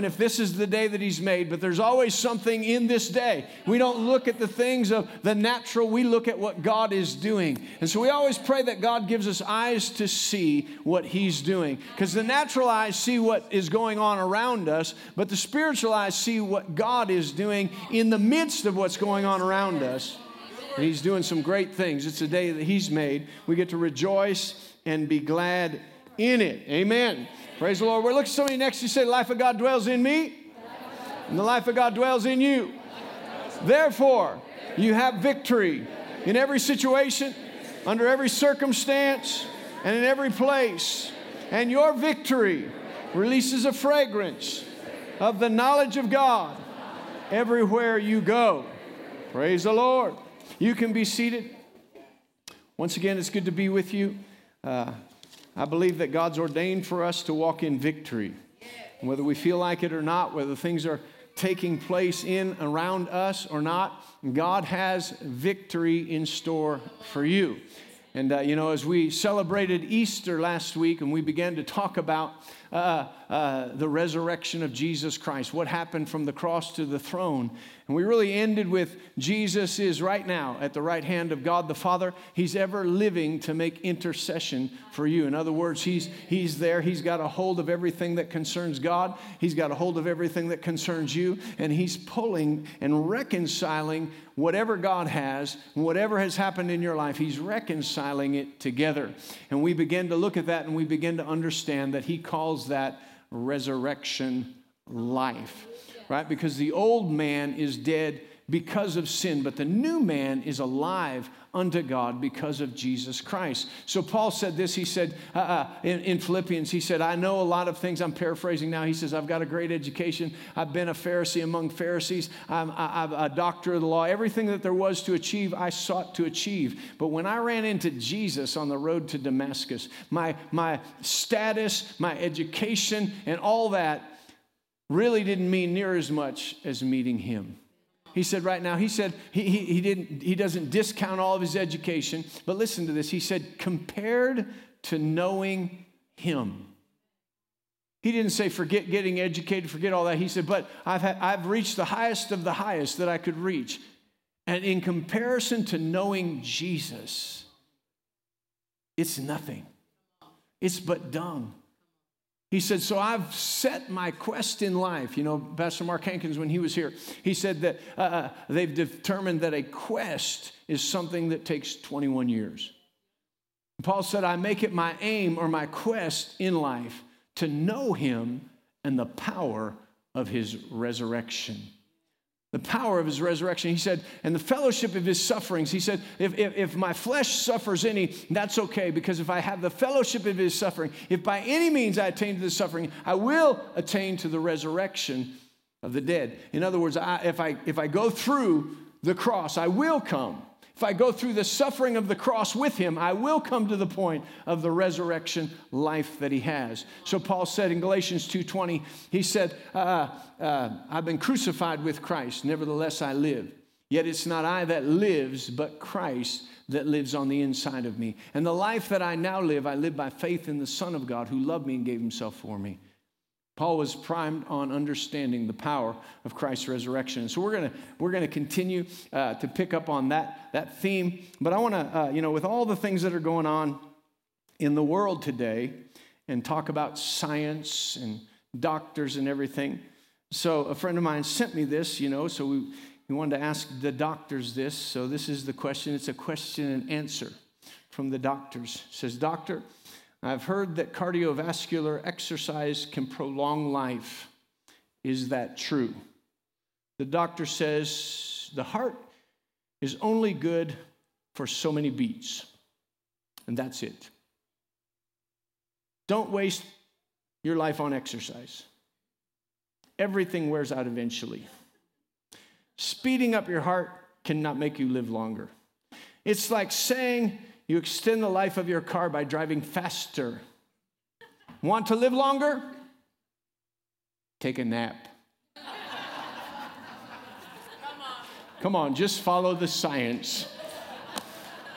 doing if this is the day that He's made, but there's always something in this day. We don't look at the things of the natural, we look at what God is doing. And so we always pray that God gives us eyes to see what He's doing. Because the natural eyes see what is going on around us, but the spiritual eyes see what God is doing in the midst of what's going on around us. And He's doing some great things. It's a day that He's made. We get to rejoice and be glad in it. Amen. Praise the Lord. We're looking at somebody next you say, life of God dwells in me, and the life of God dwells in you. Therefore, you have victory in every situation, under every circumstance, and in every place. And your victory releases a fragrance of the knowledge of God everywhere you go. Praise the Lord. You can be seated. Once again, it's good to be with you. Uh, I believe that God's ordained for us to walk in victory. Whether we feel like it or not, whether things are taking place in around us or not, God has victory in store for you. And, uh, you know, as we celebrated Easter last week and we began to talk about uh, uh, the resurrection of Jesus Christ, what happened from the cross to the throne. And we really ended with Jesus is right now at the right hand of God the Father. He's ever living to make intercession for you. In other words, he's, he's there. He's got a hold of everything that concerns God, He's got a hold of everything that concerns you, and He's pulling and reconciling whatever God has, whatever has happened in your life, He's reconciling it together. And we begin to look at that and we begin to understand that He calls that resurrection life, right? Because the old man is dead because of sin, but the new man is alive unto God because of Jesus Christ. So Paul said this. He said uh, uh, in, in, Philippians, he said, I know a lot of things. I'm paraphrasing now. He says, I've got a great education. I've been a Pharisee among Pharisees. I'm, I'm a doctor of the law. Everything that there was to achieve, I sought to achieve. But when I ran into Jesus on the road to Damascus, my, my status, my education, and all that really didn't mean near as much as meeting him. He said right now, he said he, he, he, didn't, he doesn't discount all of his education, but listen to this. He said, compared to knowing him. He didn't say, forget getting educated, forget all that. He said, but I've, had, I've reached the highest of the highest that I could reach. And in comparison to knowing Jesus, it's nothing. It's but dung. He said, So I've set my quest in life. You know, Pastor Mark Hankins, when he was here, he said that uh, uh they've determined that a quest is something that takes 21 years. Paul said, I make it my aim or my quest in life to know him and the power of his resurrection the power of his resurrection. He said, and the fellowship of his sufferings. He said, if, if, if, my flesh suffers any, that's okay, because if I have the fellowship of his suffering, if by any means I attain to the suffering, I will attain to the resurrection of the dead. In other words, I, if, I, if I go through the cross, I will come if I go through the suffering of the cross with him, I will come to the point of the resurrection life that he has. So Paul said in Galatians 2:20, he said, uh, uh, "I've been crucified with Christ; nevertheless I live. Yet it's not I that lives, but Christ that lives on the inside of me. And the life that I now live, I live by faith in the Son of God who loved me and gave himself for me." Paul was primed on understanding the power of Christ's resurrection. So we're gonna we're gonna continue uh, to pick up on that that theme. But I want to uh, you know with all the things that are going on in the world today, and talk about science and doctors and everything. So a friend of mine sent me this, you know. So we we wanted to ask the doctors this. So this is the question. It's a question and answer from the doctors. It says, Doctor. I've heard that cardiovascular exercise can prolong life. Is that true? The doctor says the heart is only good for so many beats, and that's it. Don't waste your life on exercise. Everything wears out eventually. Speeding up your heart cannot make you live longer. It's like saying you extend the life of your car by driving faster. Want to live longer? Take a nap. Come on, just follow the science.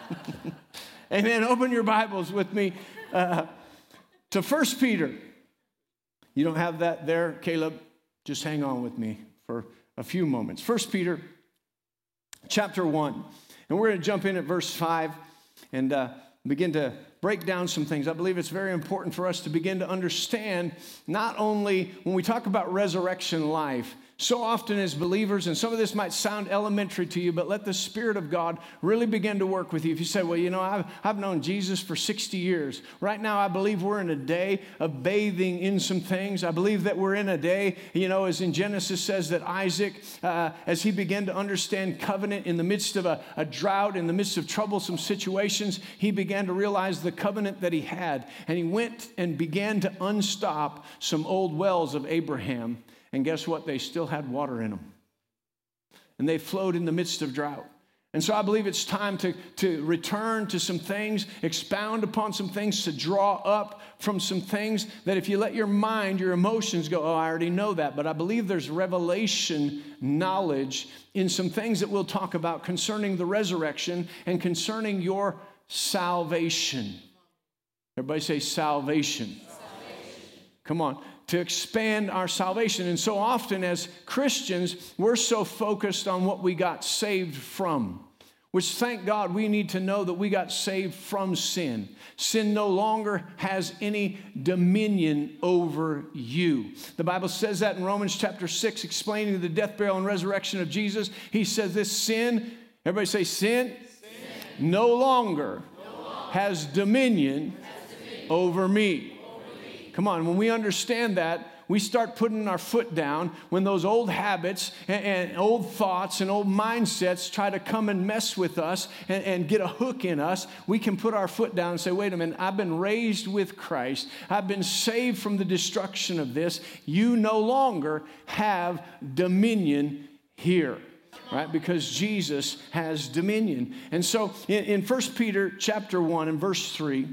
Amen. Open your Bibles with me uh, to First Peter. You don't have that there, Caleb? Just hang on with me for a few moments. First Peter chapter 1. And we're going to jump in at verse 5 and uh, begin to break down some things. I believe it's very important for us to begin to understand not only when we talk about resurrection life, so often as believers, and some of this might sound elementary to you, but let the Spirit of God really begin to work with you. If you say, Well, you know, I've, I've known Jesus for 60 years. Right now, I believe we're in a day of bathing in some things. I believe that we're in a day, you know, as in Genesis says, that Isaac, uh, as he began to understand covenant in the midst of a, a drought, in the midst of troublesome situations, he began to realize the covenant that he had. And he went and began to unstop some old wells of Abraham and guess what? They still had water in them. And they flowed in the midst of drought. And so I believe it's time to, to return to some things, expound upon some things, to draw up from some things that if you let your mind, your emotions go, oh, I already know that. But I believe there's revelation knowledge in some things that we'll talk about concerning the resurrection and concerning your salvation. Everybody say salvation. salvation. Come on to expand our salvation. And so often, as Christians, we're so focused on what we got saved from. Which, thank God, we need to know that we got saved from sin. Sin no longer has any dominion over you. The Bible says that in Romans chapter 6, explaining the death, burial, and resurrection of Jesus. He says, This sin, everybody say, sin, sin. No, longer no longer has dominion, has dominion. over me. Come on, when we understand that, we start putting our foot down when those old habits and, and, old thoughts and old mindsets try to come and mess with us and, and, get a hook in us. We can put our foot down and say, wait a minute, I've been raised with Christ. I've been saved from the destruction of this. You no longer have dominion here. Right, because Jesus has dominion. And so in, in 1 Peter chapter 1 and verse 3,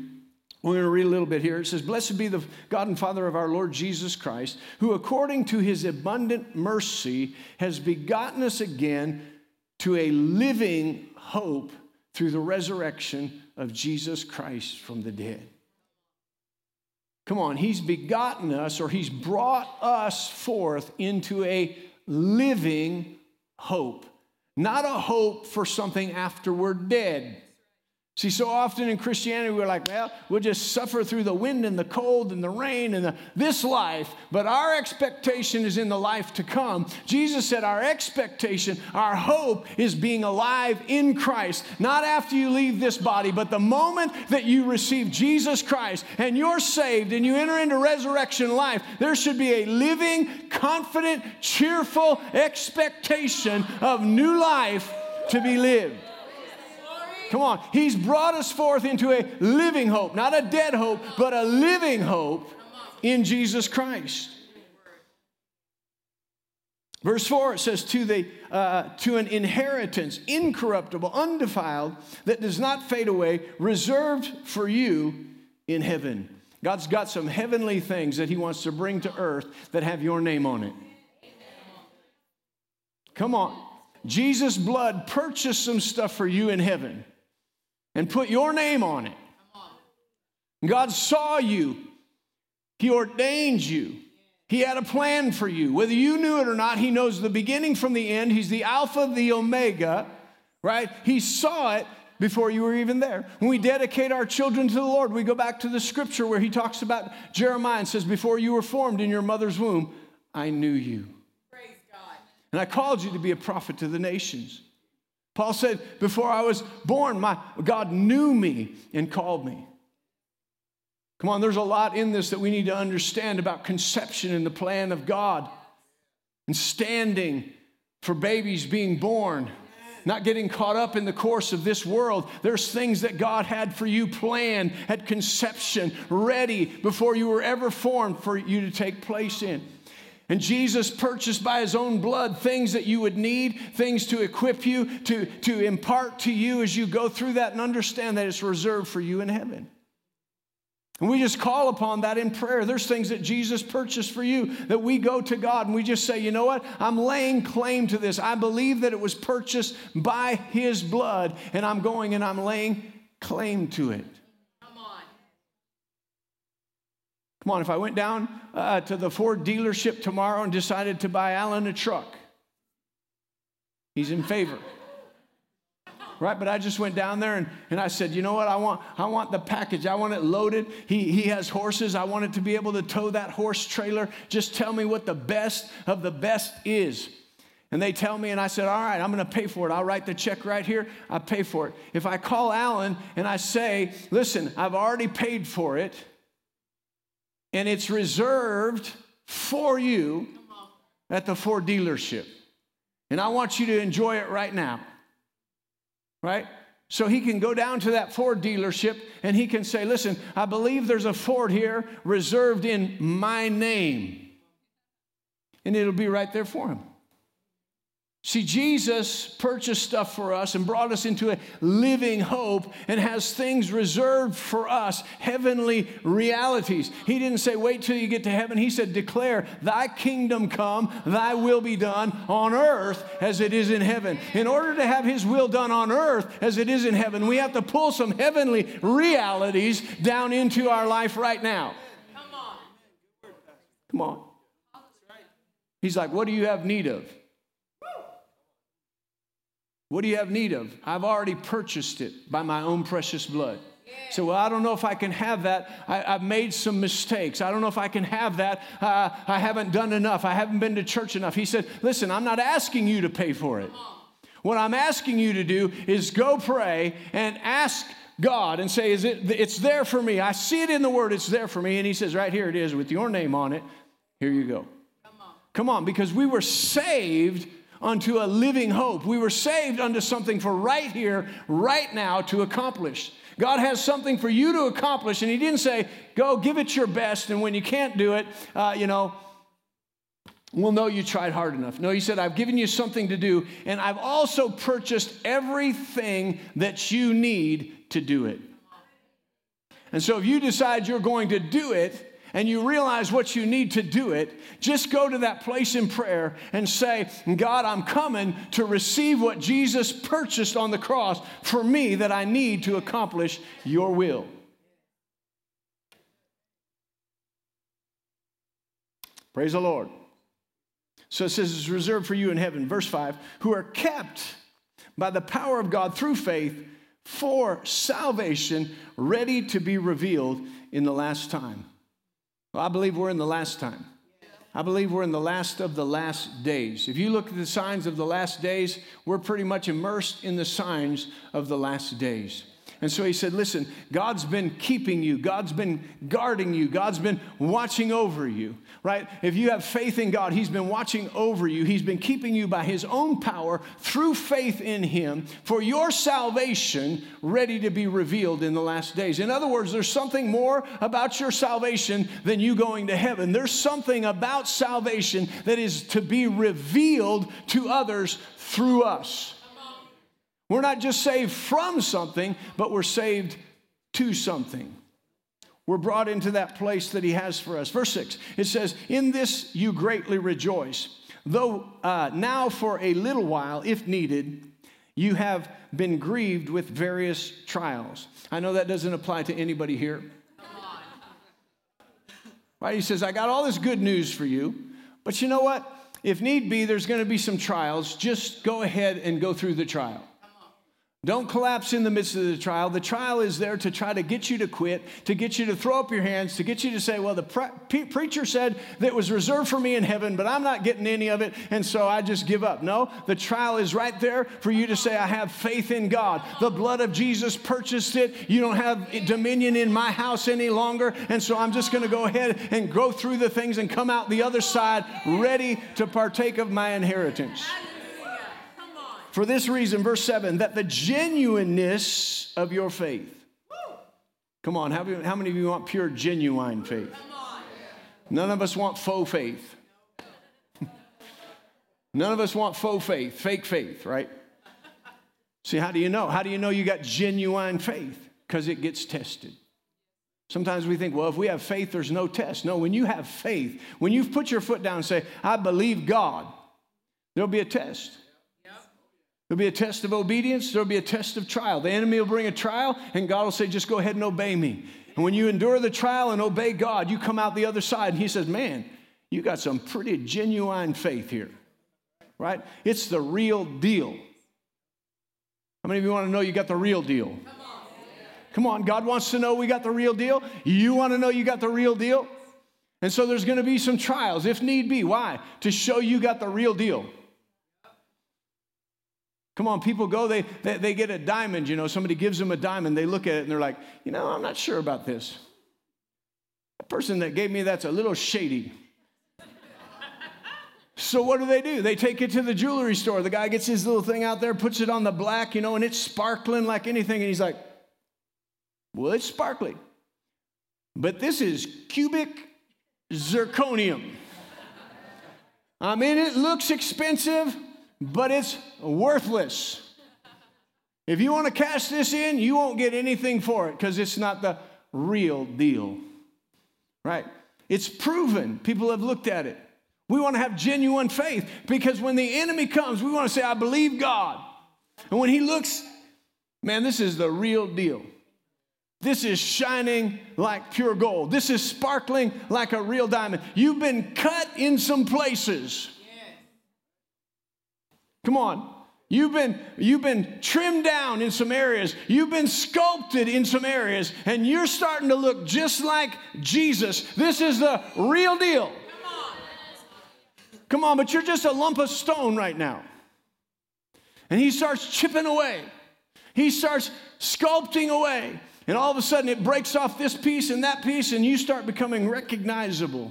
we're going to read a little bit here. It says, Blessed be the God and Father of our Lord Jesus Christ, who according to his abundant mercy has begotten us again to a living hope through the resurrection of Jesus Christ from the dead. Come on, he's begotten us or he's brought us forth into a living hope, not a hope for something after we're dead. See, so often in Christianity, we're like, well, we'll just suffer through the wind and the cold and the rain and the, this life, but our expectation is in the life to come. Jesus said, Our expectation, our hope is being alive in Christ, not after you leave this body, but the moment that you receive Jesus Christ and you're saved and you enter into resurrection life, there should be a living, confident, cheerful expectation of new life to be lived. Come on. He's brought us forth into a living hope, not a dead hope, but a living hope in Jesus Christ. Verse 4 it says, to, the, uh, to an inheritance incorruptible, undefiled, that does not fade away, reserved for you in heaven. God's got some heavenly things that He wants to bring to earth that have your name on it. Come on. Jesus' blood purchased some stuff for you in heaven and put your name on it. God saw you, He ordained you. He had a plan for you. Whether you knew it or not, He knows the beginning from the end. He's the Alpha, the Omega, right? He saw it before you were even there. When we dedicate our children to the Lord, we go back to the scripture where He talks about Jeremiah and says, Before you were formed in your mother's womb, I knew you. And I called you to be a prophet to the nations. Paul said, Before I was born, my God knew me and called me. Come on, there's a lot in this that we need to understand about conception and the plan of God and standing for babies being born, not getting caught up in the course of this world. There's things that God had for you planned at conception, ready before you were ever formed for you to take place in. And Jesus purchased by his own blood things that you would need, things to equip you, to, to impart to you as you go through that and understand that it's reserved for you in heaven. And we just call upon that in prayer. There's things that Jesus purchased for you that we go to God and we just say, you know what? I'm laying claim to this. I believe that it was purchased by his blood, and I'm going and I'm laying claim to it. Come on, if I went down uh, to the Ford dealership tomorrow and decided to buy Alan a truck, he's in favor. Right, but I just went down there and, and I said, you know what? I want, I want the package. I want it loaded. He, he has horses. I want it to be able to tow that horse trailer. Just tell me what the best of the best is. And they tell me, and I said, All right, I'm going to pay for it. I'll write the check right here. I pay for it. If I call Alan and I say, Listen, I've already paid for it, and it's reserved for you at the Ford dealership. And I want you to enjoy it right now. Right? So he can go down to that Ford dealership and he can say, Listen, I believe there's a Ford here reserved in my name. And it'll be right there for him. See, Jesus purchased stuff for us and brought us into a living hope and has things reserved for us, heavenly realities. He didn't say, wait till you get to heaven. He said, declare, thy kingdom come, thy will be done on earth as it is in heaven. In order to have his will done on earth as it is in heaven, we have to pull some heavenly realities down into our life right now. Come on. Come on. He's like, what do you have need of? What do you have need of? I've already purchased it by my own precious blood. So, well, I don't know if I can have that. I, have made some mistakes. I don't know if I can have that. Uh, I haven't done enough. I haven't been to church enough. He said, Listen, I'm not asking you to pay for it. What I'm asking you to do is go pray and ask God and say, Is it, It's there for me. I see it in the Word. It's there for me. And He says, Right here it is with your name on it. Here you go. Come on, Come on because we were saved unto a living hope. We were saved unto something for right here, right now to accomplish. God has something for you to accomplish, and He didn't say, go give it your best, and when you can't do it, uh, you know, we'll know you tried hard enough. No, He said, I've given you something to do, and I've also purchased everything that you need to do it. And so if you decide you're going to do it, and you realize what you need to do it, just go to that place in prayer and say, God, I'm coming to receive what Jesus purchased on the cross for me that I need to accomplish your will. Praise the Lord. So it says it's reserved for you in heaven. Verse 5 who are kept by the power of God through faith for salvation, ready to be revealed in the last time. Well, I believe we're in the last time. I believe we're in the last of the last days. If you look at the signs of the last days, we're pretty much immersed in the signs of the last days. And so he said, Listen, God's been keeping you, God's been guarding you, God's been watching over you, right? If you have faith in God, He's been watching over you. He's been keeping you by His own power through faith in Him for your salvation ready to be revealed in the last days. In other words, there's something more about your salvation than you going to heaven. There's something about salvation that is to be revealed to others through us. We're not just saved from something, but we're saved to something. We're brought into that place that He has for us. Verse 6, it says, In this you greatly rejoice, though uh, now for a little while, if needed, you have been grieved with various trials. I know that doesn't apply to anybody here. Right? He says, I got all this good news for you, but you know what? If need be, there's going to be some trials. Just go ahead and go through the trial. Don't collapse in the midst of the trial. The trial is there to try to get you to quit, to get you to throw up your hands, to get you to say, Well, the pre- preacher said that was reserved for me in heaven, but I'm not getting any of it, and so I just give up. No, the trial is right there for you to say, I have faith in God. The blood of Jesus purchased it. You don't have dominion in my house any longer, and so I'm just going to go ahead and go through the things and come out the other side ready to partake of my inheritance. For this reason, verse 7, that the genuineness of your faith. Come on, how, many of you want pure, genuine faith? None of us want faux faith. None of us want faux faith, fake faith, right? See, how do you know? How do you know you got genuine faith? Because it gets tested. Sometimes we think, well, if we have faith, there's no test. No, when you have faith, when you've put your foot down and say, I believe God, there'll be a test. There'll be a test of obedience, there'll be a test of trial. The enemy will bring a trial, and God will say, just go ahead and obey me. And when you endure the trial and obey God, you come out the other side, and He says, man, you got some pretty genuine faith here, right? It's the real deal. How many of you want to know you got the real deal? Come on, God wants to know we got the real deal. You want to know you got the real deal? And so there's going to be some trials if need be. Why? To show you got the real deal. Come on, people go, they, they, they, get a diamond, you know, somebody gives them a diamond, they look at it and they're like, you know, I'm not sure about this. The person that gave me that's a little shady. so what do they do? They take it to the jewelry store. The guy gets his little thing out there, puts it on the black, you know, and it's sparkling like anything. And he's like, well, it's sparkling. But this is cubic zirconium. I mean, it looks expensive but it's worthless. If you want to cash this in, you won't get anything for it because it's not the real deal. Right? It's proven. People have looked at it. We want to have genuine faith because when the enemy comes, we want to say, I believe God. And when he looks, man, this is the real deal. This is shining like pure gold. This is sparkling like a real diamond. You've been cut in some places. Come on. You've been, you've been trimmed down in some areas. You've been sculpted in some areas, and you're starting to look just like Jesus. This is the real deal. Come on. Come on, but you're just a lump of stone right now. And he starts chipping away. He starts sculpting away. And all of a sudden, it breaks off this piece and that piece, and you start becoming recognizable.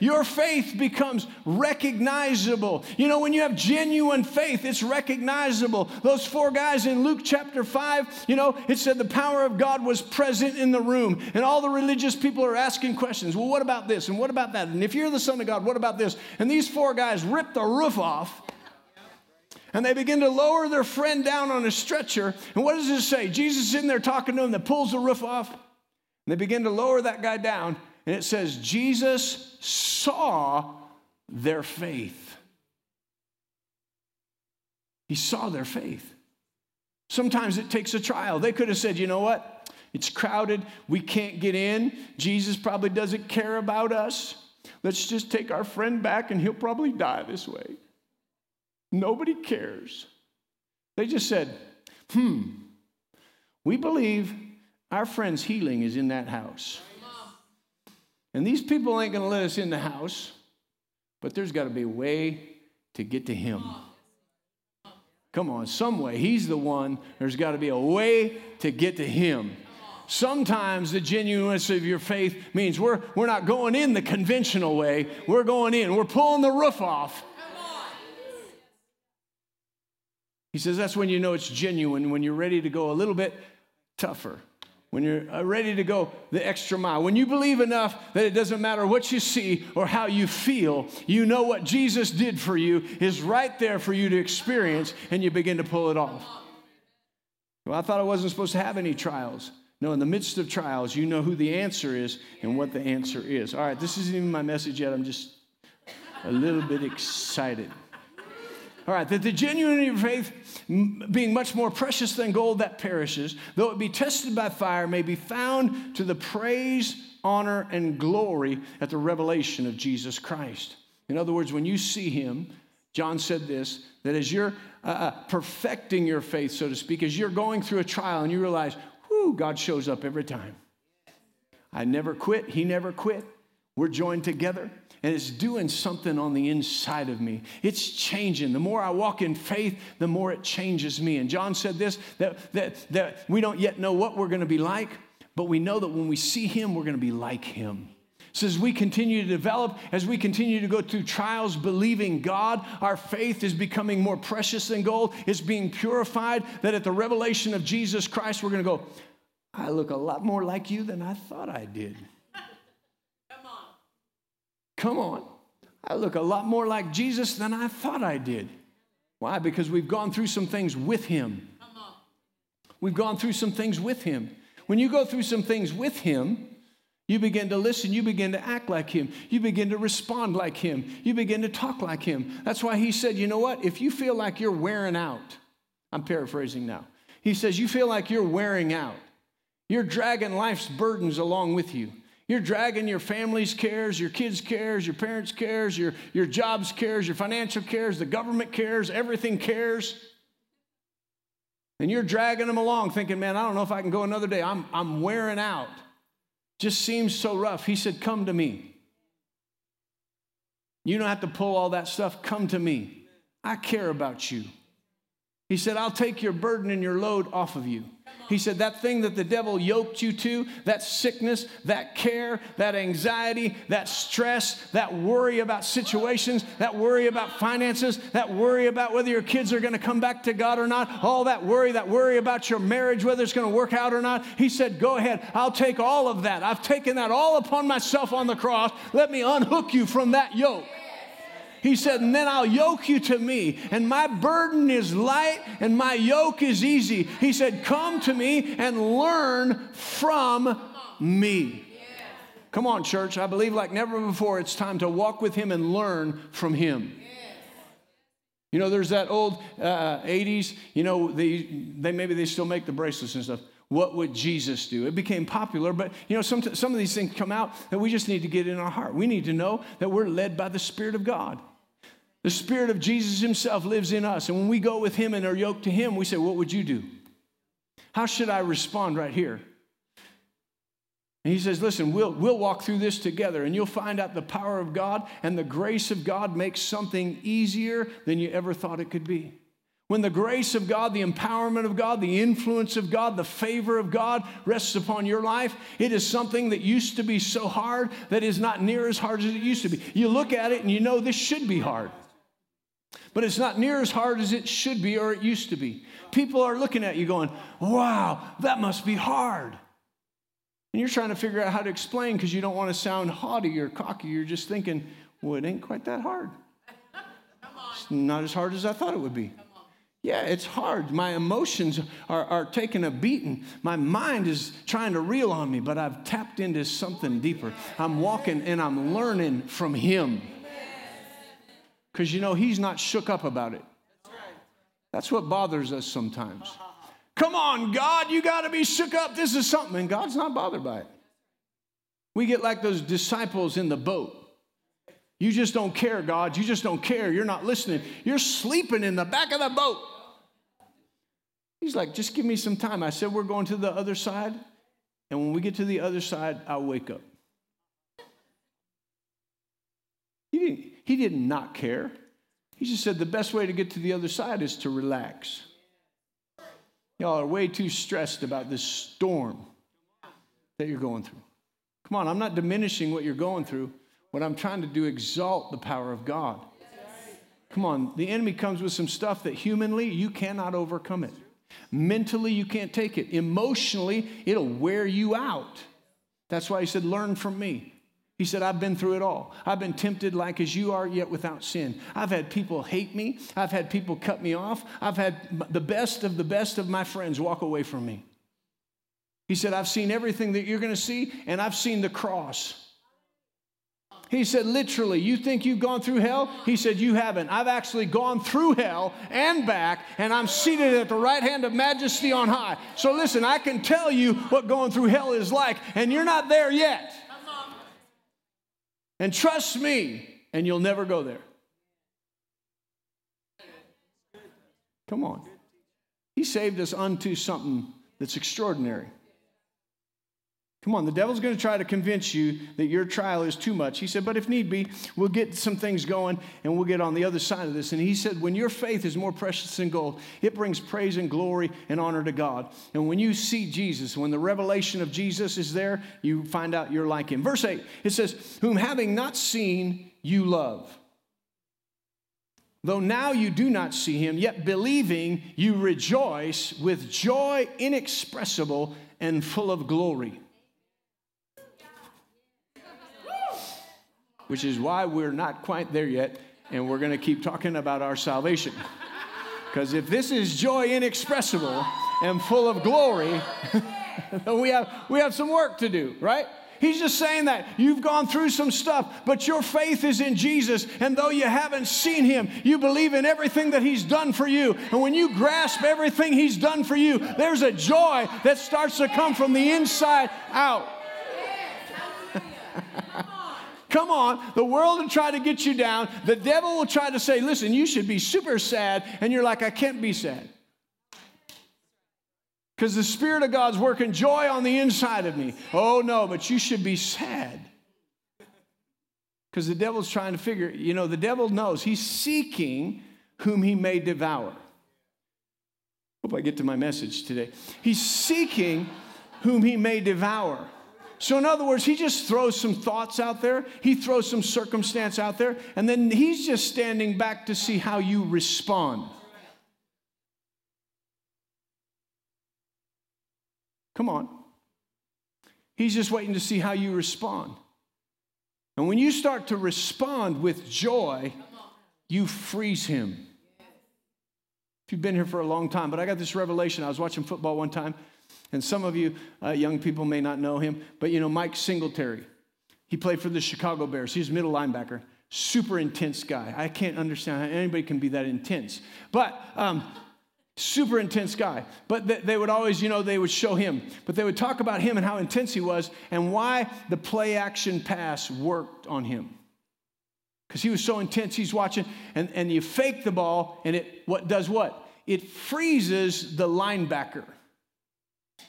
Your faith becomes recognizable. You know, when you have genuine faith, it's recognizable. Those four guys in Luke chapter 5, you know, it said the power of God was present in the room. And all the religious people are asking questions. Well, what about this? And what about that? And if you're the Son of God, what about this? And these four guys rip the roof off and they begin to lower their friend down on a stretcher. And what does it say? Jesus is in there talking to them that pulls the roof off. And they begin to lower that guy down. And it says, Jesus saw their faith. He saw their faith. Sometimes it takes a trial. They could have said, you know what? It's crowded. We can't get in. Jesus probably doesn't care about us. Let's just take our friend back and he'll probably die this way. Nobody cares. They just said, hmm, we believe our friend's healing is in that house. And these people ain't going to let us in the house, but there's got to be a way to get to him. Come on, some way. He's the one. There's got to be a way to get to him. Sometimes the genuineness of your faith means we're, we're not going in the conventional way. We're going in. We're pulling the roof off. He says that's when you know it's genuine, when you're ready to go a little bit tougher when you're uh, ready to go the extra mile, when you believe enough that it doesn't matter what you see or how you feel, you know what Jesus did for you is right there for you to experience, and you begin to pull it off. Well, I thought I wasn't supposed to have any trials. No, in the midst of trials, you know who the answer is and what the answer is. All right, this isn't even my message yet. I'm just a little bit excited. All right, that the genuinity of faith, being much more precious than gold that perishes, though it be tested by fire, may be found to the praise, honor, and glory at the revelation of Jesus Christ. In other words, when you see him, John said this that as you're uh, uh perfecting your faith, so to speak, as you're going through a trial and you realize, whoo, God shows up every time. I never quit, he never quit. We're joined together and it's doing something on the inside of me. It's changing. The more I walk in faith, the more it changes me. And John said this that, that, that we don't yet know what we're going to be like, but we know that when we see him, we're going to be like him. So as we continue to develop, as we continue to go through trials, believing God, our faith is becoming more precious than gold. It's being purified. That at the revelation of Jesus Christ, we're going to go, I look a lot more like you than I thought I did. Come on. I look a lot more like Jesus than I thought I did. Why? Because we've gone through some things with Him. We've gone through some things with Him. When you go through some things with Him, you begin to listen. You begin to act like Him. You begin to respond like Him. You begin to talk like Him. That's why He said, you know what? If you feel like you're wearing out, I'm paraphrasing now. He says, You feel like you're wearing out. You're dragging life's burdens along with you. You're dragging your family's cares, your kids' cares, your parents' cares, your, your job's cares, your financial cares, the government cares, everything cares. And you're dragging them along thinking, man, I don't know if I can go another day. I'm, I'm wearing out. Just seems so rough. He said, Come to me. You don't have to pull all that stuff. Come to me. I care about you. He said, I'll take your burden and your load off of you. He said, That thing that the devil yoked you to, that sickness, that care, that anxiety, that stress, that worry about situations, that worry about finances, that worry about whether your kids are going to come back to God or not, all that worry, that worry about your marriage, whether it's going to work out or not. He said, Go ahead, I'll take all of that. I've taken that all upon myself on the cross. Let me unhook you from that yoke. He said, and then I'll yoke you to me, and my burden is light and my yoke is easy. He said, Come to me and learn from me. Come on, church. I believe like never before, it's time to walk with Him and learn from Him. You know, there's that old uh, 80s, you know, they, they maybe they still make the bracelets and stuff. What would Jesus do? It became popular, but you know, some, some of these things come out that we just need to get in our heart. We need to know that we're led by the Spirit of God. The Spirit of Jesus Himself lives in us. And when we go with Him and are yoked to Him, we say, What would you do? How should I respond right here? And he says, Listen, we'll, we'll walk through this together and you'll find out the power of God and the grace of God makes something easier than you ever thought it could be. When the grace of God, the empowerment of God, the influence of God, the favor of God rests upon your life, it is something that used to be so hard that is not near as hard as it used to be. You look at it and you know this should be hard but it's not near as hard as it should be or it used to be. People are looking at you going, wow, that must be hard. And you're trying to figure out how to explain because you don't want to sound haughty or cocky. You're just thinking, well, it ain't quite that hard. It's not as hard as I thought it would be. Yeah, it's hard. My emotions are, are taking a beating. My mind is trying to reel on me, but I've tapped into something deeper. I'm walking and I'm learning from Him because you know he's not shook up about it. That's what bothers us sometimes. Come on, God, you got to be shook up. This is something. And God's not bothered by it. We get like those disciples in the boat. You just don't care, God. You just don't care. You're not listening. You're sleeping in the back of the boat. He's like, just give me some time. I said, we're going to the other side. And when we get to the other side, I'll wake up. He didn't, he did not care. He just said the best way to get to the other side is to relax. Y'all are way too stressed about this storm that you're going through. Come on, I'm not diminishing what you're going through. What I'm trying to do is exalt the power of God. Come on, the enemy comes with some stuff that humanly you cannot overcome it. Mentally you can't take it. Emotionally it'll wear you out. That's why he said learn from me. He said, I've been through it all. I've been tempted like as you are, yet without sin. I've had people hate me. I've had people cut me off. I've had the best of the best of my friends walk away from me. He said, I've seen everything that you're going to see, and I've seen the cross. He said, literally, you think you've gone through hell? He said, you haven't. I've actually gone through hell and back, and I'm seated at the right hand of majesty on high. So listen, I can tell you what going through hell is like, and you're not there yet. And trust me, and you'll never go there. Come on. He saved us unto something that's extraordinary. Come on, the devil's going to try to convince you that your trial is too much. He said, but if need be, we'll get some things going and we'll get on the other side of this. And he said, when your faith is more precious than gold, it brings praise and glory and honor to God. And when you see Jesus, when the revelation of Jesus is there, you find out you're like him. Verse 8, it says, Whom having not seen, you love. Though now you do not see him, yet believing, you rejoice with joy inexpressible and full of glory which is why we're not quite there yet, and we're going to keep talking about our salvation. Because if this is joy inexpressible and full of glory, we have, we have some work to do, right? He's just saying that you've gone through some stuff, but your faith is in Jesus. And though you haven't seen him, you believe in everything that he's done for you. And when you grasp everything he's done for you, there's a joy that starts to come from the inside out. Come on, the world will try to get you down. The devil will try to say, listen, you should be super sad. And you're like, I can't be sad. Because the Spirit of God's working joy on the inside of me. Oh, no, but you should be sad. Because the devil's trying to figure, you know, the devil knows he's seeking whom he may devour. Hope I get to my message today. He's seeking whom he may devour. So, in other words, he just throws some thoughts out there, he throws some circumstance out there, and then he's just standing back to see how you respond. Come on. He's just waiting to see how you respond. And when you start to respond with joy, you freeze him. If you've been here for a long time, but I got this revelation. I was watching football one time, and some of you uh, young people may not know him, but you know Mike Singletary. He played for the Chicago Bears. He's a middle linebacker. Super intense guy. I can't understand how anybody can be that intense. But um, super intense guy. But they would always, you know, they would show him. But they would talk about him and how intense he was and why the play action pass worked on him. Because he was so intense, he's watching, and, and you fake the ball, and it what does what? It freezes the linebacker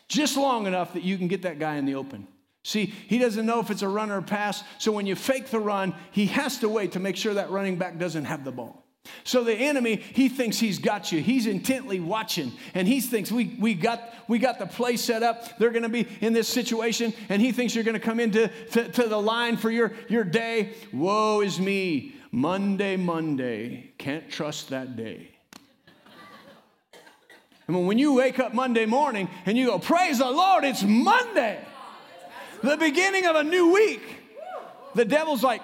just long enough that you can get that guy in the open. See, he doesn't know if it's a run or a pass, so when you fake the run, he has to wait to make sure that running back doesn't have the ball. So the enemy, he thinks he's got you. He's intently watching, and he thinks we, we, got, we got the play set up. They're going to be in this situation, and he thinks you're going to come into to, to the line for your, your day. Woe is me. Monday, Monday. Can't trust that day. And when you wake up Monday morning and you go, Praise the Lord, it's Monday, the beginning of a new week, the devil's like,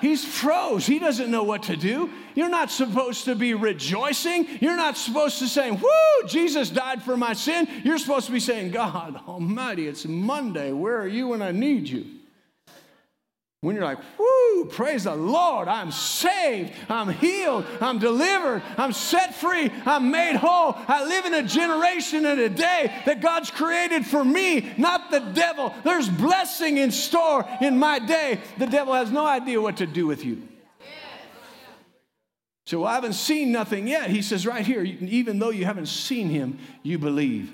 He's froze. He doesn't know what to do. You're not supposed to be rejoicing. You're not supposed to say, Woo, Jesus died for my sin. You're supposed to be saying, God Almighty, it's Monday. Where are you when I need you? When you're like, whoo, praise the Lord, I'm saved, I'm healed, I'm delivered, I'm set free, I'm made whole. I live in a generation and a day that God's created for me, not the devil. There's blessing in store in my day. The devil has no idea what to do with you. So I haven't seen nothing yet. He says right here, even though you haven't seen him, you believe.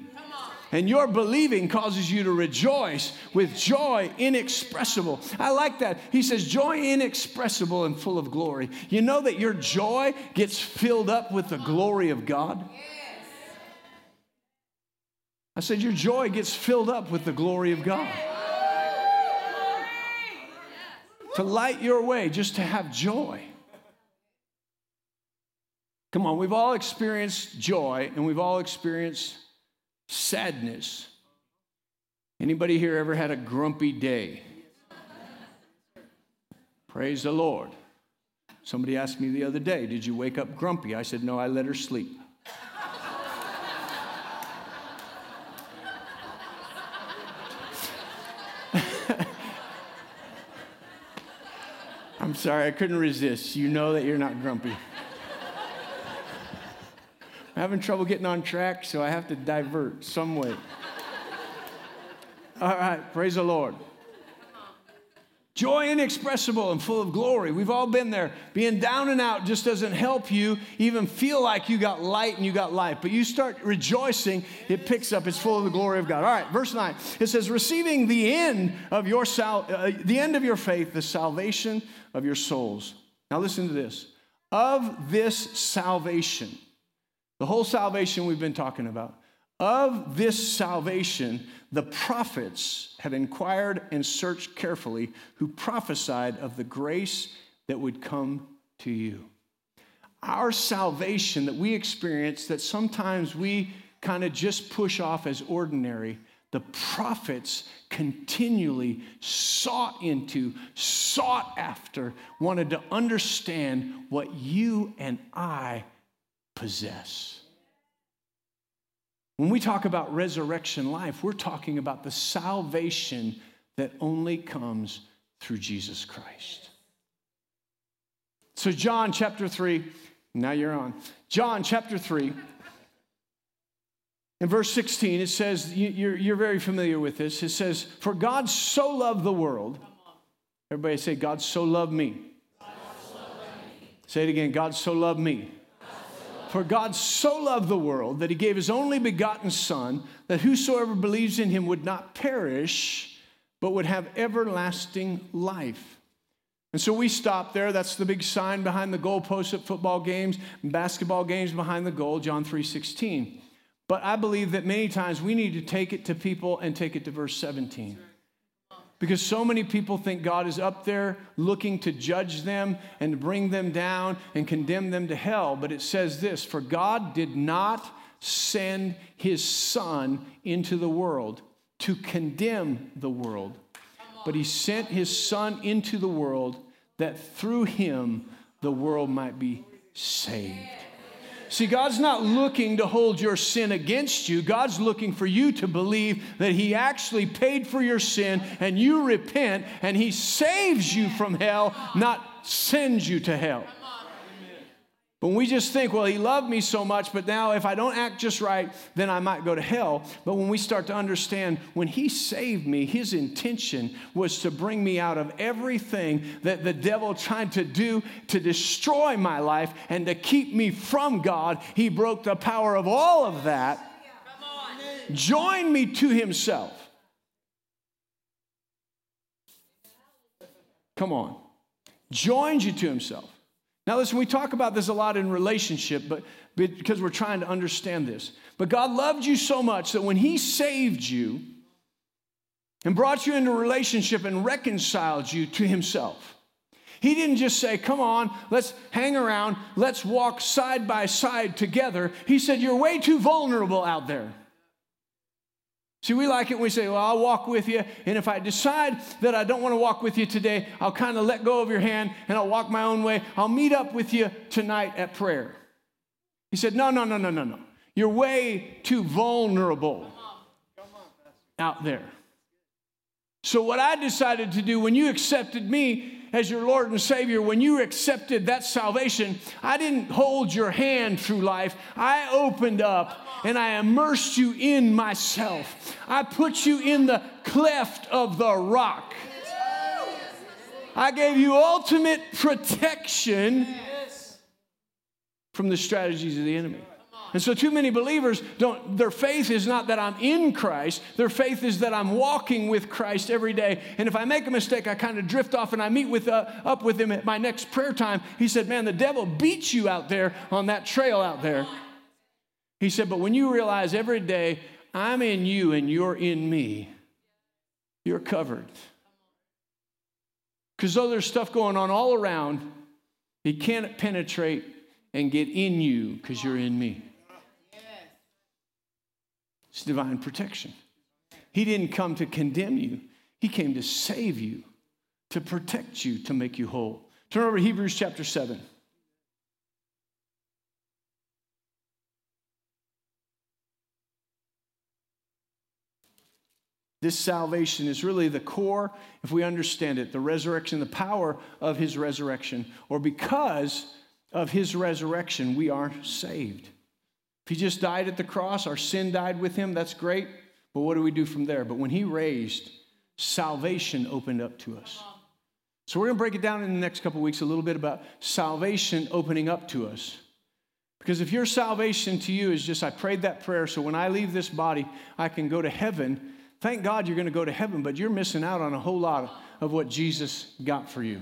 And your believing causes you to rejoice with joy inexpressible. I like that. He says, joy inexpressible and full of glory. You know that your joy gets filled up with the glory of God? I said, your joy gets filled up with the glory of God. To light your way, just to have joy. Come on, we've all experienced joy and we've all experienced sadness. Anybody here ever had a grumpy day? Praise the Lord. Somebody asked me the other day, Did you wake up grumpy? I said, No, I let her sleep. I'm sorry, I couldn't resist. You know that you're not grumpy. I'm having trouble getting on track, so I have to divert some way. All right, praise the Lord. Joy inexpressible and full of glory. We've all been there. Being down and out just doesn't help you even feel like you got light and you got life. But you start rejoicing, it picks up. It's full of the glory of God. All right, verse 9. It says, receiving the end of your sal- uh, the end of your faith, the salvation of your souls. Now listen to this. Of this salvation, the whole salvation we've been talking about. Of this salvation, the prophets have inquired and searched carefully who prophesied of the grace that would come to you. Our salvation that we experience, that sometimes we kind of just push off as ordinary, the prophets continually sought into, sought after, wanted to understand what you and I possess. When we talk about resurrection life, we're talking about the salvation that only comes through Jesus Christ. So, John chapter 3, now you're on. John chapter 3, in verse 16, it says, you're, you're very familiar with this. It says, For God so loved the world. Everybody say, God so loved me. So loved me. Say it again, God so loved me. For God so loved the world that he gave his only begotten Son, that whosoever believes in him would not perish, but would have everlasting life. And so we stop there. That's the big sign behind the goalposts at football games, basketball games behind the goal, John 3:16. But I believe that many times we need to take it to people and take it to verse 17. Because so many people think God is up there looking to judge them and bring them down and condemn them to hell. But it says this For God did not send his Son into the world to condemn the world, but he sent his Son into the world that through him the world might be saved. See, God's not looking to hold your sin against you. God's looking for you to believe that He actually paid for your sin and you repent and He saves you from hell, not sends you to hell. But we just think, well, he loved me so much, but now if I don't act just right, then I might go to hell. But when we start to understand, when he saved me, his intention was to bring me out of everything that the devil tried to do to destroy my life and to keep me from God. He broke the power of all of that, Join me to himself. Come on. Joined you to himself. Now, listen, we talk about this a lot in relationship, but because we're trying to understand this. But God loved you so much that when He saved you and brought you into relationship and reconciled you to Himself, He didn't just say, Come on, let's hang around, let's walk side by side together. He said, You're way too vulnerable out there. See, we like it when we say, Well, I'll walk with you. And if I decide that I don't want to walk with you today, I'll kind of let go of your hand and I'll walk my own way. I'll meet up with you tonight at prayer. He said, No, no, no, no, no, no. You're way too vulnerable out there. So, what I decided to do when you accepted me as your Lord and Savior, when you accepted that salvation, I didn't hold your hand through life. I opened up and I immersed you in myself. I put you in the cleft of the rock. I gave you ultimate protection from the strategies of the enemy. And so, too many believers don't, their faith is not that I'm in Christ, their faith is that I'm walking with Christ every day. And if I make a mistake, I kind of drift off and I meet with, uh, up with him at my next prayer time. He said, Man, the devil beats you out there on that trail out there. He said, But when you realize every day I'm in you and you're in me, you're covered. Because though there's stuff going on all around, he can't penetrate and get in you because you're in me. It's divine protection. He didn't come to condemn you, He came to save you, to protect you, to make you whole. Turn over to Hebrews chapter 7. This salvation is really the core, if we understand it, the resurrection, the power of his resurrection, or because of his resurrection, we are saved. If he just died at the cross, our sin died with him, that's great, but what do we do from there? But when he raised, salvation opened up to us. So we're going to break it down in the next couple weeks a little bit about salvation opening up to us. Because if your salvation to you is just, I prayed that prayer, so when I leave this body, I can go to heaven Thank God you're going to go to heaven, but you're missing out on a whole lot of what Jesus got for you.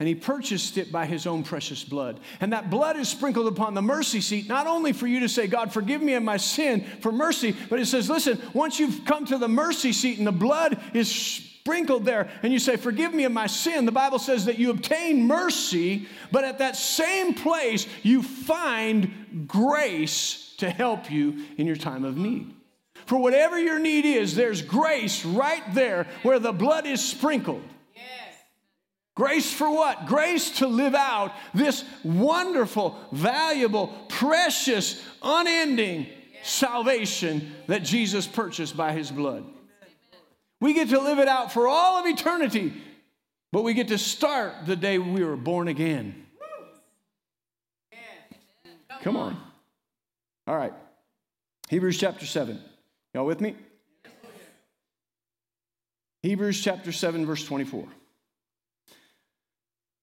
And he purchased it by his own precious blood. And that blood is sprinkled upon the mercy seat, not only for you to say, God, forgive me of my sin for mercy, but it says, listen, once you've come to the mercy seat and the blood is sprinkled there, and you say, forgive me of my sin, the Bible says that you obtain mercy, but at that same place, you find grace to help you in your time of need. For whatever your need is, there's grace right there where the blood is sprinkled. Grace for what? Grace to live out this wonderful, valuable, precious, unending salvation that Jesus purchased by his blood. We get to live it out for all of eternity, but we get to start the day we were born again. Come on. All right. Hebrews chapter 7. Y'all with me? Hebrews chapter 7, verse 24.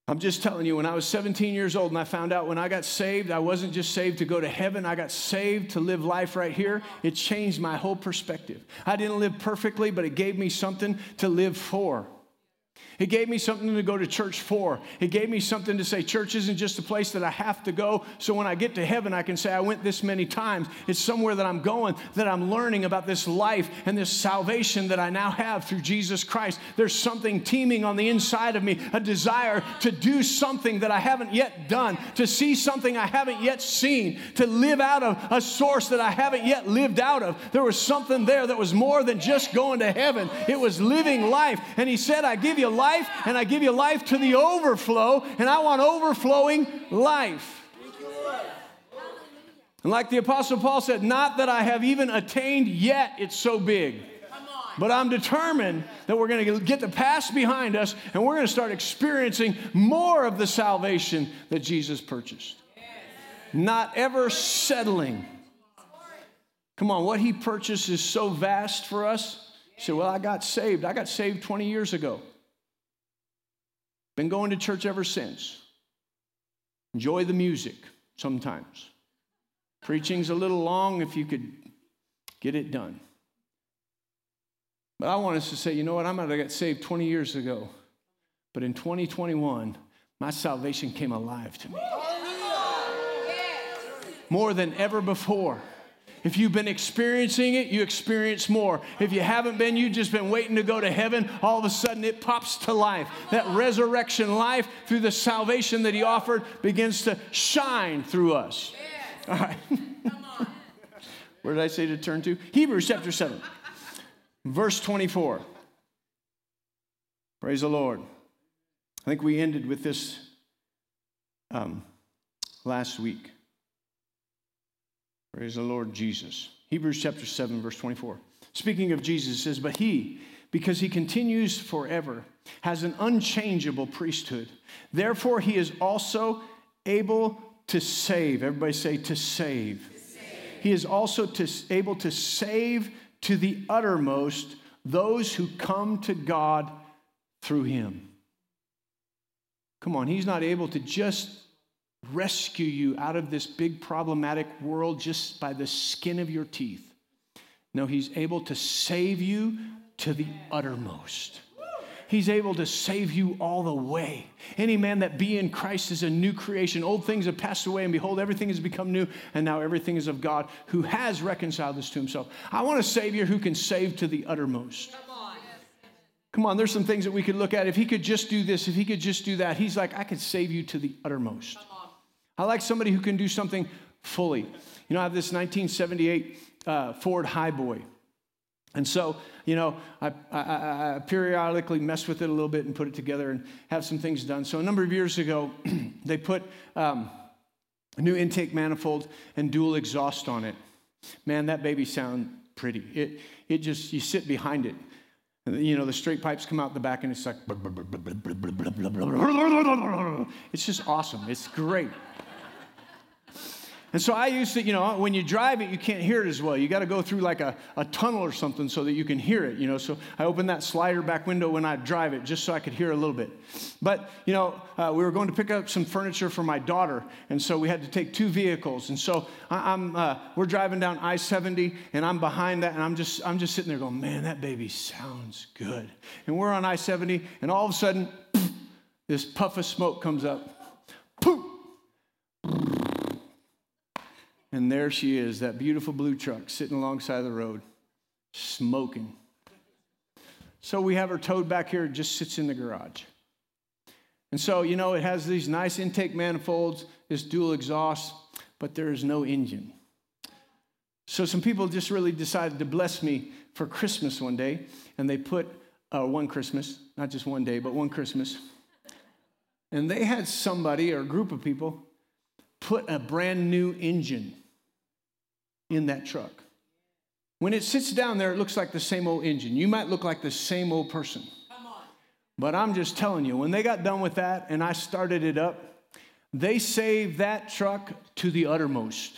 I'm just telling you, when I was 17 years old and I found out when I got saved, I wasn't just saved to go to heaven, I got saved to live life right here. It changed my whole perspective. I didn't live perfectly, but it gave me something to live for. It gave me something to go to church for. It gave me something to say, church isn't just a place that I have to go. So when I get to heaven, I can say, I went this many times. It's somewhere that I'm going, that I'm learning about this life and this salvation that I now have through Jesus Christ. There's something teeming on the inside of me, a desire to do something that I haven't yet done, to see something I haven't yet seen, to live out of a source that I haven't yet lived out of. There was something there that was more than just going to heaven, it was living life. And He said, I give you life life and I give you life to the overflow, and I want overflowing life. And like the Apostle Paul said, not that I have even attained yet, it's so big. But I'm determined that we're going to get the past behind us and we're going to start experiencing more of the salvation that Jesus purchased. Not ever settling. Come on, what he purchased is so vast for us. You say, Well, I got saved. I got saved 20 years ago. Been going to church ever since. Enjoy the music sometimes. Preaching's a little long if you could get it done. But I want us to say, you know what? I might have got saved 20 years ago, but in 2021, my salvation came alive to me. More than ever before. If you've been experiencing it, you experience more. If you haven't been, you've just been waiting to go to heaven. All of a sudden, it pops to life. That resurrection life through the salvation that He offered begins to shine through us. All right. Where did I say to turn to? Hebrews chapter 7, verse 24. Praise the Lord. I think we ended with this um, last week. Praise the Lord Jesus. Hebrews chapter 7, verse 24. Speaking of Jesus, says, But he, because he continues forever, has an unchangeable priesthood. Therefore, he is also able to save. Everybody say, to save. To save. He is also to, able to save to the uttermost those who come to God through him. Come on, he's not able to just rescue you out of this big problematic world just by the skin of your teeth. No, He's able to save you to the uttermost. He's able to save you all the way. Any man that be in Christ is a new creation. Old things have passed away, and behold, everything has become new, and now everything is of God who has reconciled us to himself. I want a Savior who can save to the uttermost. Come on. Come on, there's some things that we could look at. If he could just do this, if he could just do that, he's like, I could save you to the uttermost. I like somebody who can do something fully. You know, I have this 1978 uh, Ford Highboy. And so, you know, I, I, I, periodically mess with it a little bit and put it together and have some things done. So, a number of years ago, they put um, a new intake manifold and dual exhaust on it. Man, that baby sound pretty. It, it just, you sit behind it. You know, the straight pipes come out the back and it's like, it's just awesome. It's great. And so I used to, you know, when you drive it, you can't hear it as well. You got to go through like a, a tunnel or something so that you can hear it, you know. So I opened that slider back window when I drive it just so I could hear a little bit. But, you know, uh, we were going to pick up some furniture for my daughter. And so we had to take two vehicles. And so I, am uh, we're driving down I 70 and I'm behind that and I'm just, I'm just sitting there going, man, that baby sounds good. And we're on I 70 and all of a sudden, this puff of smoke comes up. Poof! And there she is, that beautiful blue truck sitting alongside the road, smoking. So we have her towed back here, it just sits in the garage. And so, you know, it has these nice intake manifolds, this dual exhaust, but there is no engine. So some people just really decided to bless me for Christmas one day, and they put uh, one Christmas, not just one day, but one Christmas. And they had somebody or a group of people put a brand new engine in that truck. When it sits down there, it looks like the same old engine. You might look like the same old person. But I'm just telling you, when they got done with that and I started it up, they saved that truck to the uttermost.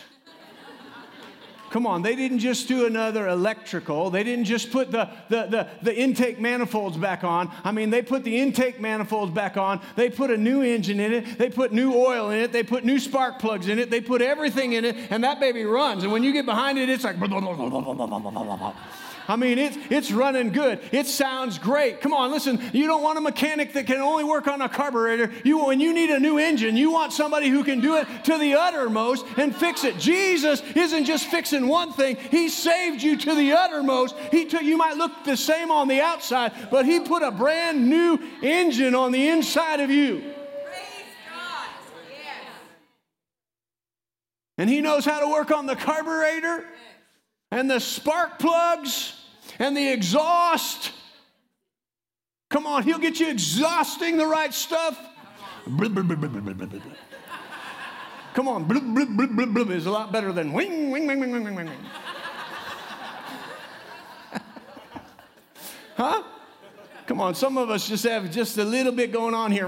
Come on, they didn't just do another electrical. They didn't just put the, the, the, the, intake manifolds back on. I mean, they put the intake manifolds back on. They put a new engine in it. They put new oil in it. They put new spark plugs in it. They put everything in it, and that baby runs. And when you get behind it, it's like. I mean, it's, it's running good. It sounds great. Come on, listen, you don't want a mechanic that can only work on a carburetor. You, when you need a new engine, you want somebody who can do it to the uttermost and fix it. Jesus isn't just fixing one thing, He saved you to the uttermost. He took, you might look the same on the outside, but He put a brand new engine on the inside of you. Praise God. Yes. And he knows how to work on the carburetor and the spark plugs and the exhaust. Come on, he'll get you exhausting the right stuff. Come on, blub, blub, blub, blub, blub is a lot better than wing, wing, wing, wing, wing, wing, wing. huh? Come on, some of us just have just a little bit going on here.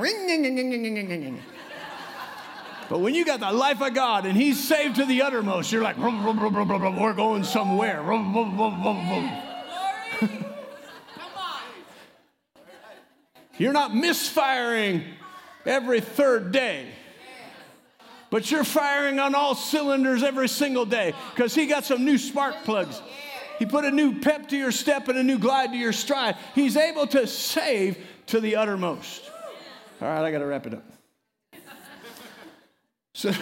But when you got the life of God and He's saved to the uttermost, you're like, we're going somewhere. You're not misfiring every third day, but you're firing on all cylinders every single day because he got some new spark plugs. He put a new pep to your step and a new glide to your stride. He's able to save to the uttermost. All right, I got to wrap it up. So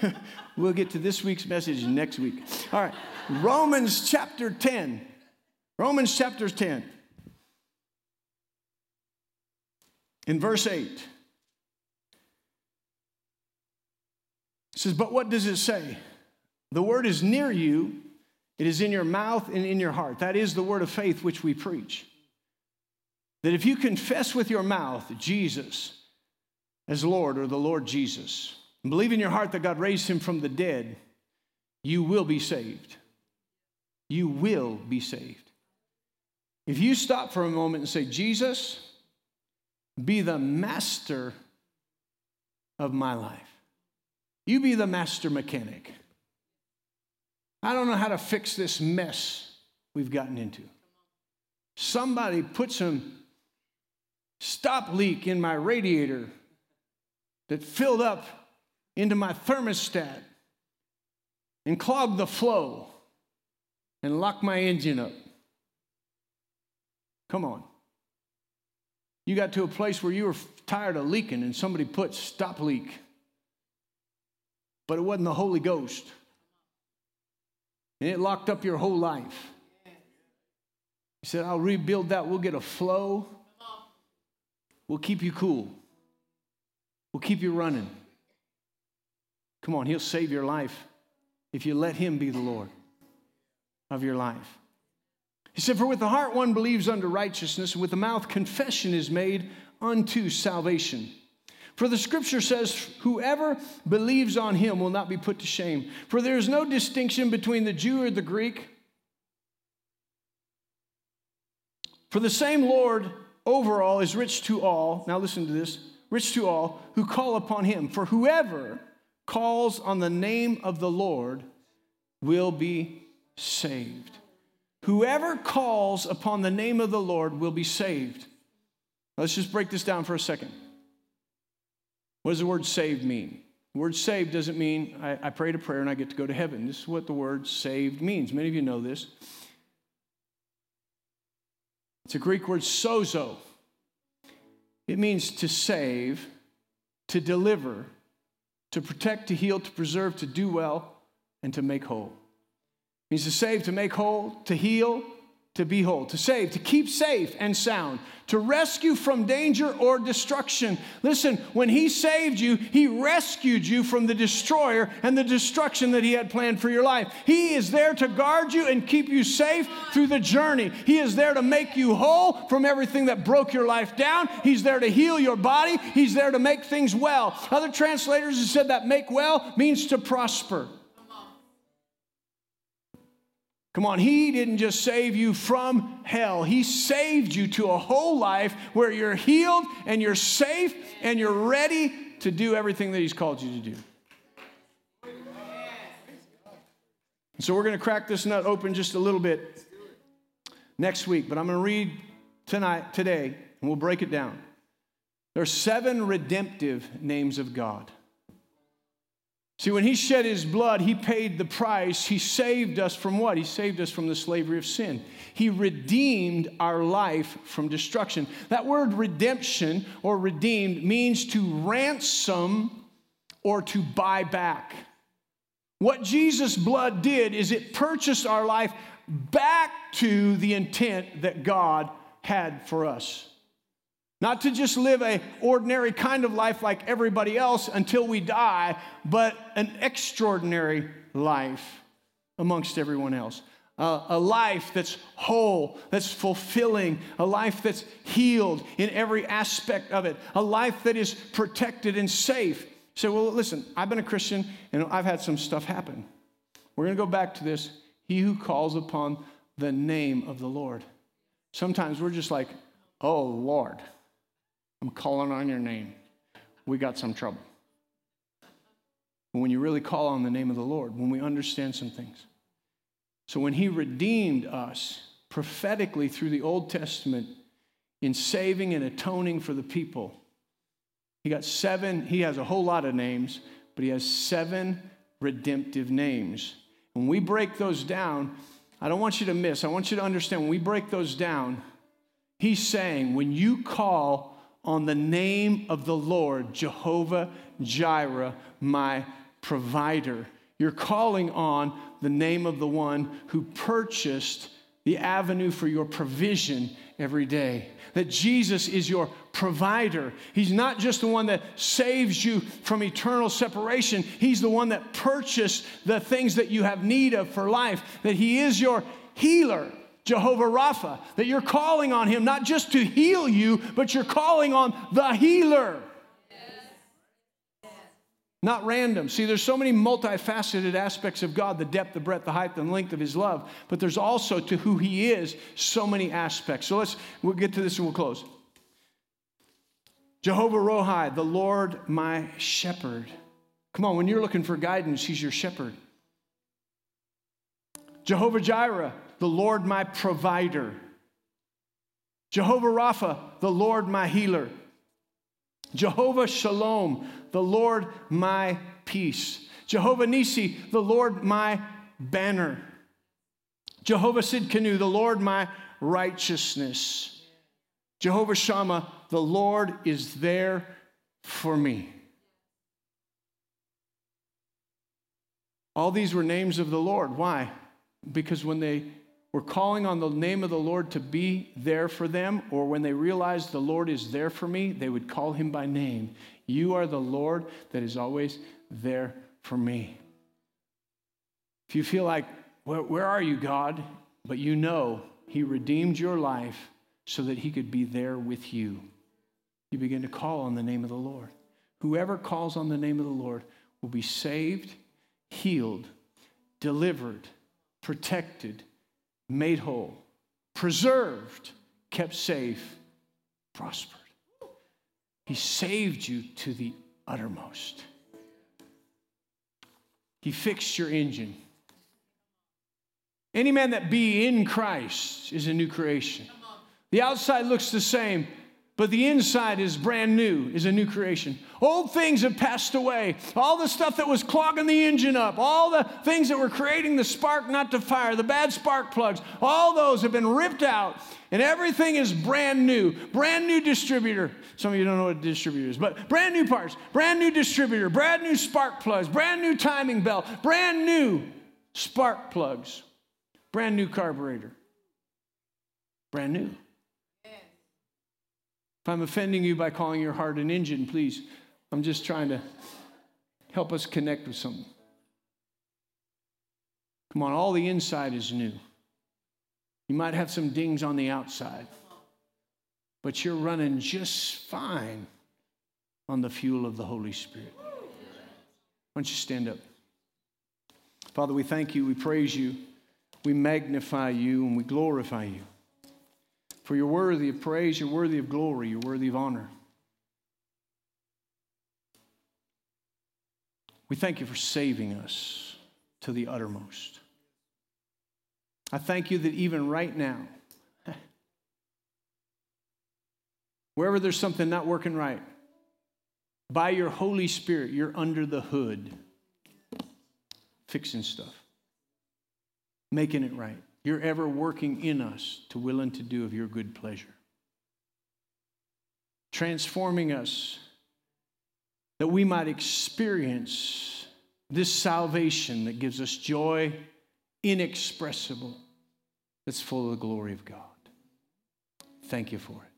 we'll get to this week's message next week. All right, Romans chapter 10. Romans chapter 10. In verse 8, it says, But what does it say? The word is near you, it is in your mouth and in your heart. That is the word of faith which we preach. That if you confess with your mouth Jesus as Lord or the Lord Jesus, and believe in your heart that God raised him from the dead, you will be saved. You will be saved. If you stop for a moment and say, Jesus, be the master of my life. You be the master mechanic. I don't know how to fix this mess we've gotten into. Somebody put some stop leak in my radiator that filled up into my thermostat and clogged the flow and lock my engine up. Come on. You got to a place where you were tired of leaking and somebody put stop leak. But it wasn't the Holy Ghost. And it locked up your whole life. He said, I'll rebuild that. We'll get a flow. We'll keep you cool. We'll keep you running. Come on, He'll save your life if you let Him be the Lord of your life. He said, For with the heart one believes unto righteousness, and with the mouth confession is made unto salvation. For the scripture says, Whoever believes on him will not be put to shame. For there is no distinction between the Jew or the Greek. For the same Lord over all is rich to all. Now listen to this rich to all who call upon him. For whoever calls on the name of the Lord will be saved. Whoever calls upon the name of the Lord will be saved. Let's just break this down for a second. What does the word saved mean? The word saved doesn't mean I, I prayed a prayer and I get to go to heaven. This is what the word saved means. Many of you know this. It's a Greek word sozo. It means to save, to deliver, to protect, to heal, to preserve, to do well, and to make whole means to save, to make whole, to heal, to be whole, to save, to keep safe and sound, to rescue from danger or destruction. Listen, when He saved you, He rescued you from the destroyer and the destruction that He had planned for your life. He is there to guard you and keep you safe through the journey. He is there to make you whole from everything that broke your life down. He's there to heal your body, He's there to make things well. Other translators have said that make well means to prosper. Come on, He didn't just save you from hell, He saved you to a whole life where you're healed and you're safe and you're ready to do everything that He's called you to do. So we're going to crack this nut open just a little bit next week, but I'm going to read tonight, today, and we'll break it down. There are seven redemptive names of God. See, when he shed his blood, he paid the price. He saved us from what? He saved us from the slavery of sin. He redeemed our life from destruction. That word redemption or redeemed means to ransom or to buy back. What Jesus' blood did is it purchased our life back to the intent that God had for us. Not to just live a ordinary kind of life like everybody else until we die, but an extraordinary life amongst everyone else. Uh, a life that's whole, that's fulfilling, a life that's healed in every aspect of it, a life that is protected and safe. Say, well, listen, I've been a Christian and I've had some stuff happen. We're going to go back to this. He who calls upon the name of the Lord. Sometimes we're just like, oh, Lord. I'm calling on your name. We got some trouble. But when you really call on the name of the Lord, when we understand some things. So when he redeemed us prophetically through the Old Testament in saving and atoning for the people, he got seven, he has a whole lot of names, but he has seven redemptive names. When we break those down, I don't want you to miss, I want you to understand when we break those down, he's saying, when you call on the name of the Lord, Jehovah Jireh, my provider. You're calling on the name of the one who purchased the avenue for your provision every day. That Jesus is your provider. He's not just the one that saves you from eternal separation, He's the one that purchased the things that you have need of for life. That He is your healer. Jehovah Rapha, that you're calling on him not just to heal you, but you're calling on the healer. Not random. See, there's so many multifaceted aspects of God the depth, the breadth, the height, and length of his love. But there's also to who he is so many aspects. So let's we'll get to this and we'll close. Jehovah Rohi, the Lord my shepherd. Come on, when you're looking for guidance, he's your shepherd. Jehovah Jireh, the Lord my provider. Jehovah Rapha, the Lord my healer. Jehovah Shalom, the Lord my peace. Jehovah Nisi, the Lord my banner. Jehovah Sidkenu, the Lord my righteousness. Jehovah Shammah, the Lord is there for me. All these were names of the Lord. Why? Because when they were calling on the name of the Lord to be there for them, or when they realized the Lord is there for me, they would call him by name. You are the Lord that is always there for me. If you feel like, where, where are you, God? But you know he redeemed your life so that he could be there with you. You begin to call on the name of the Lord. Whoever calls on the name of the Lord will be saved, healed, delivered, protected, made whole, preserved, kept safe, prospered. He saved you to the uttermost. He fixed your engine. Any man that be in Christ is a new creation. The outside looks the same, but the inside is brand new, is a new creation. Old things have passed away. All the stuff that was clogging the engine up, all the things that were creating the spark not to fire, the bad spark plugs, all those have been ripped out, and everything is brand new. Brand new distributor. Some of you don't know what a distributor is, but brand new parts, brand new distributor, brand new spark plugs, brand new timing belt, brand new spark plugs, brand new carburetor. Brand new. If I'm offending you by calling your heart an engine, please, I'm just trying to help us connect with something. Come on, all the inside is new. You might have some dings on the outside, but you're running just fine on the fuel of the Holy Spirit. Why don't you stand up? Father, we thank you, we praise you. We magnify you and we glorify you. For you're worthy of praise, you're worthy of glory, you're worthy of honor. We thank you for saving us to the uttermost. I thank you that even right now, wherever there's something not working right, by your Holy Spirit, you're under the hood, fixing stuff, making it right. You're ever working in us to will and to do of your good pleasure, transforming us that we might experience this salvation that gives us joy inexpressible, that's full of the glory of God. Thank you for it.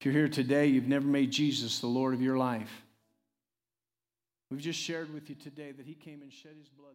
If you're here today, you've never made Jesus the Lord of your life. We've just shared with you today that He came and shed His blood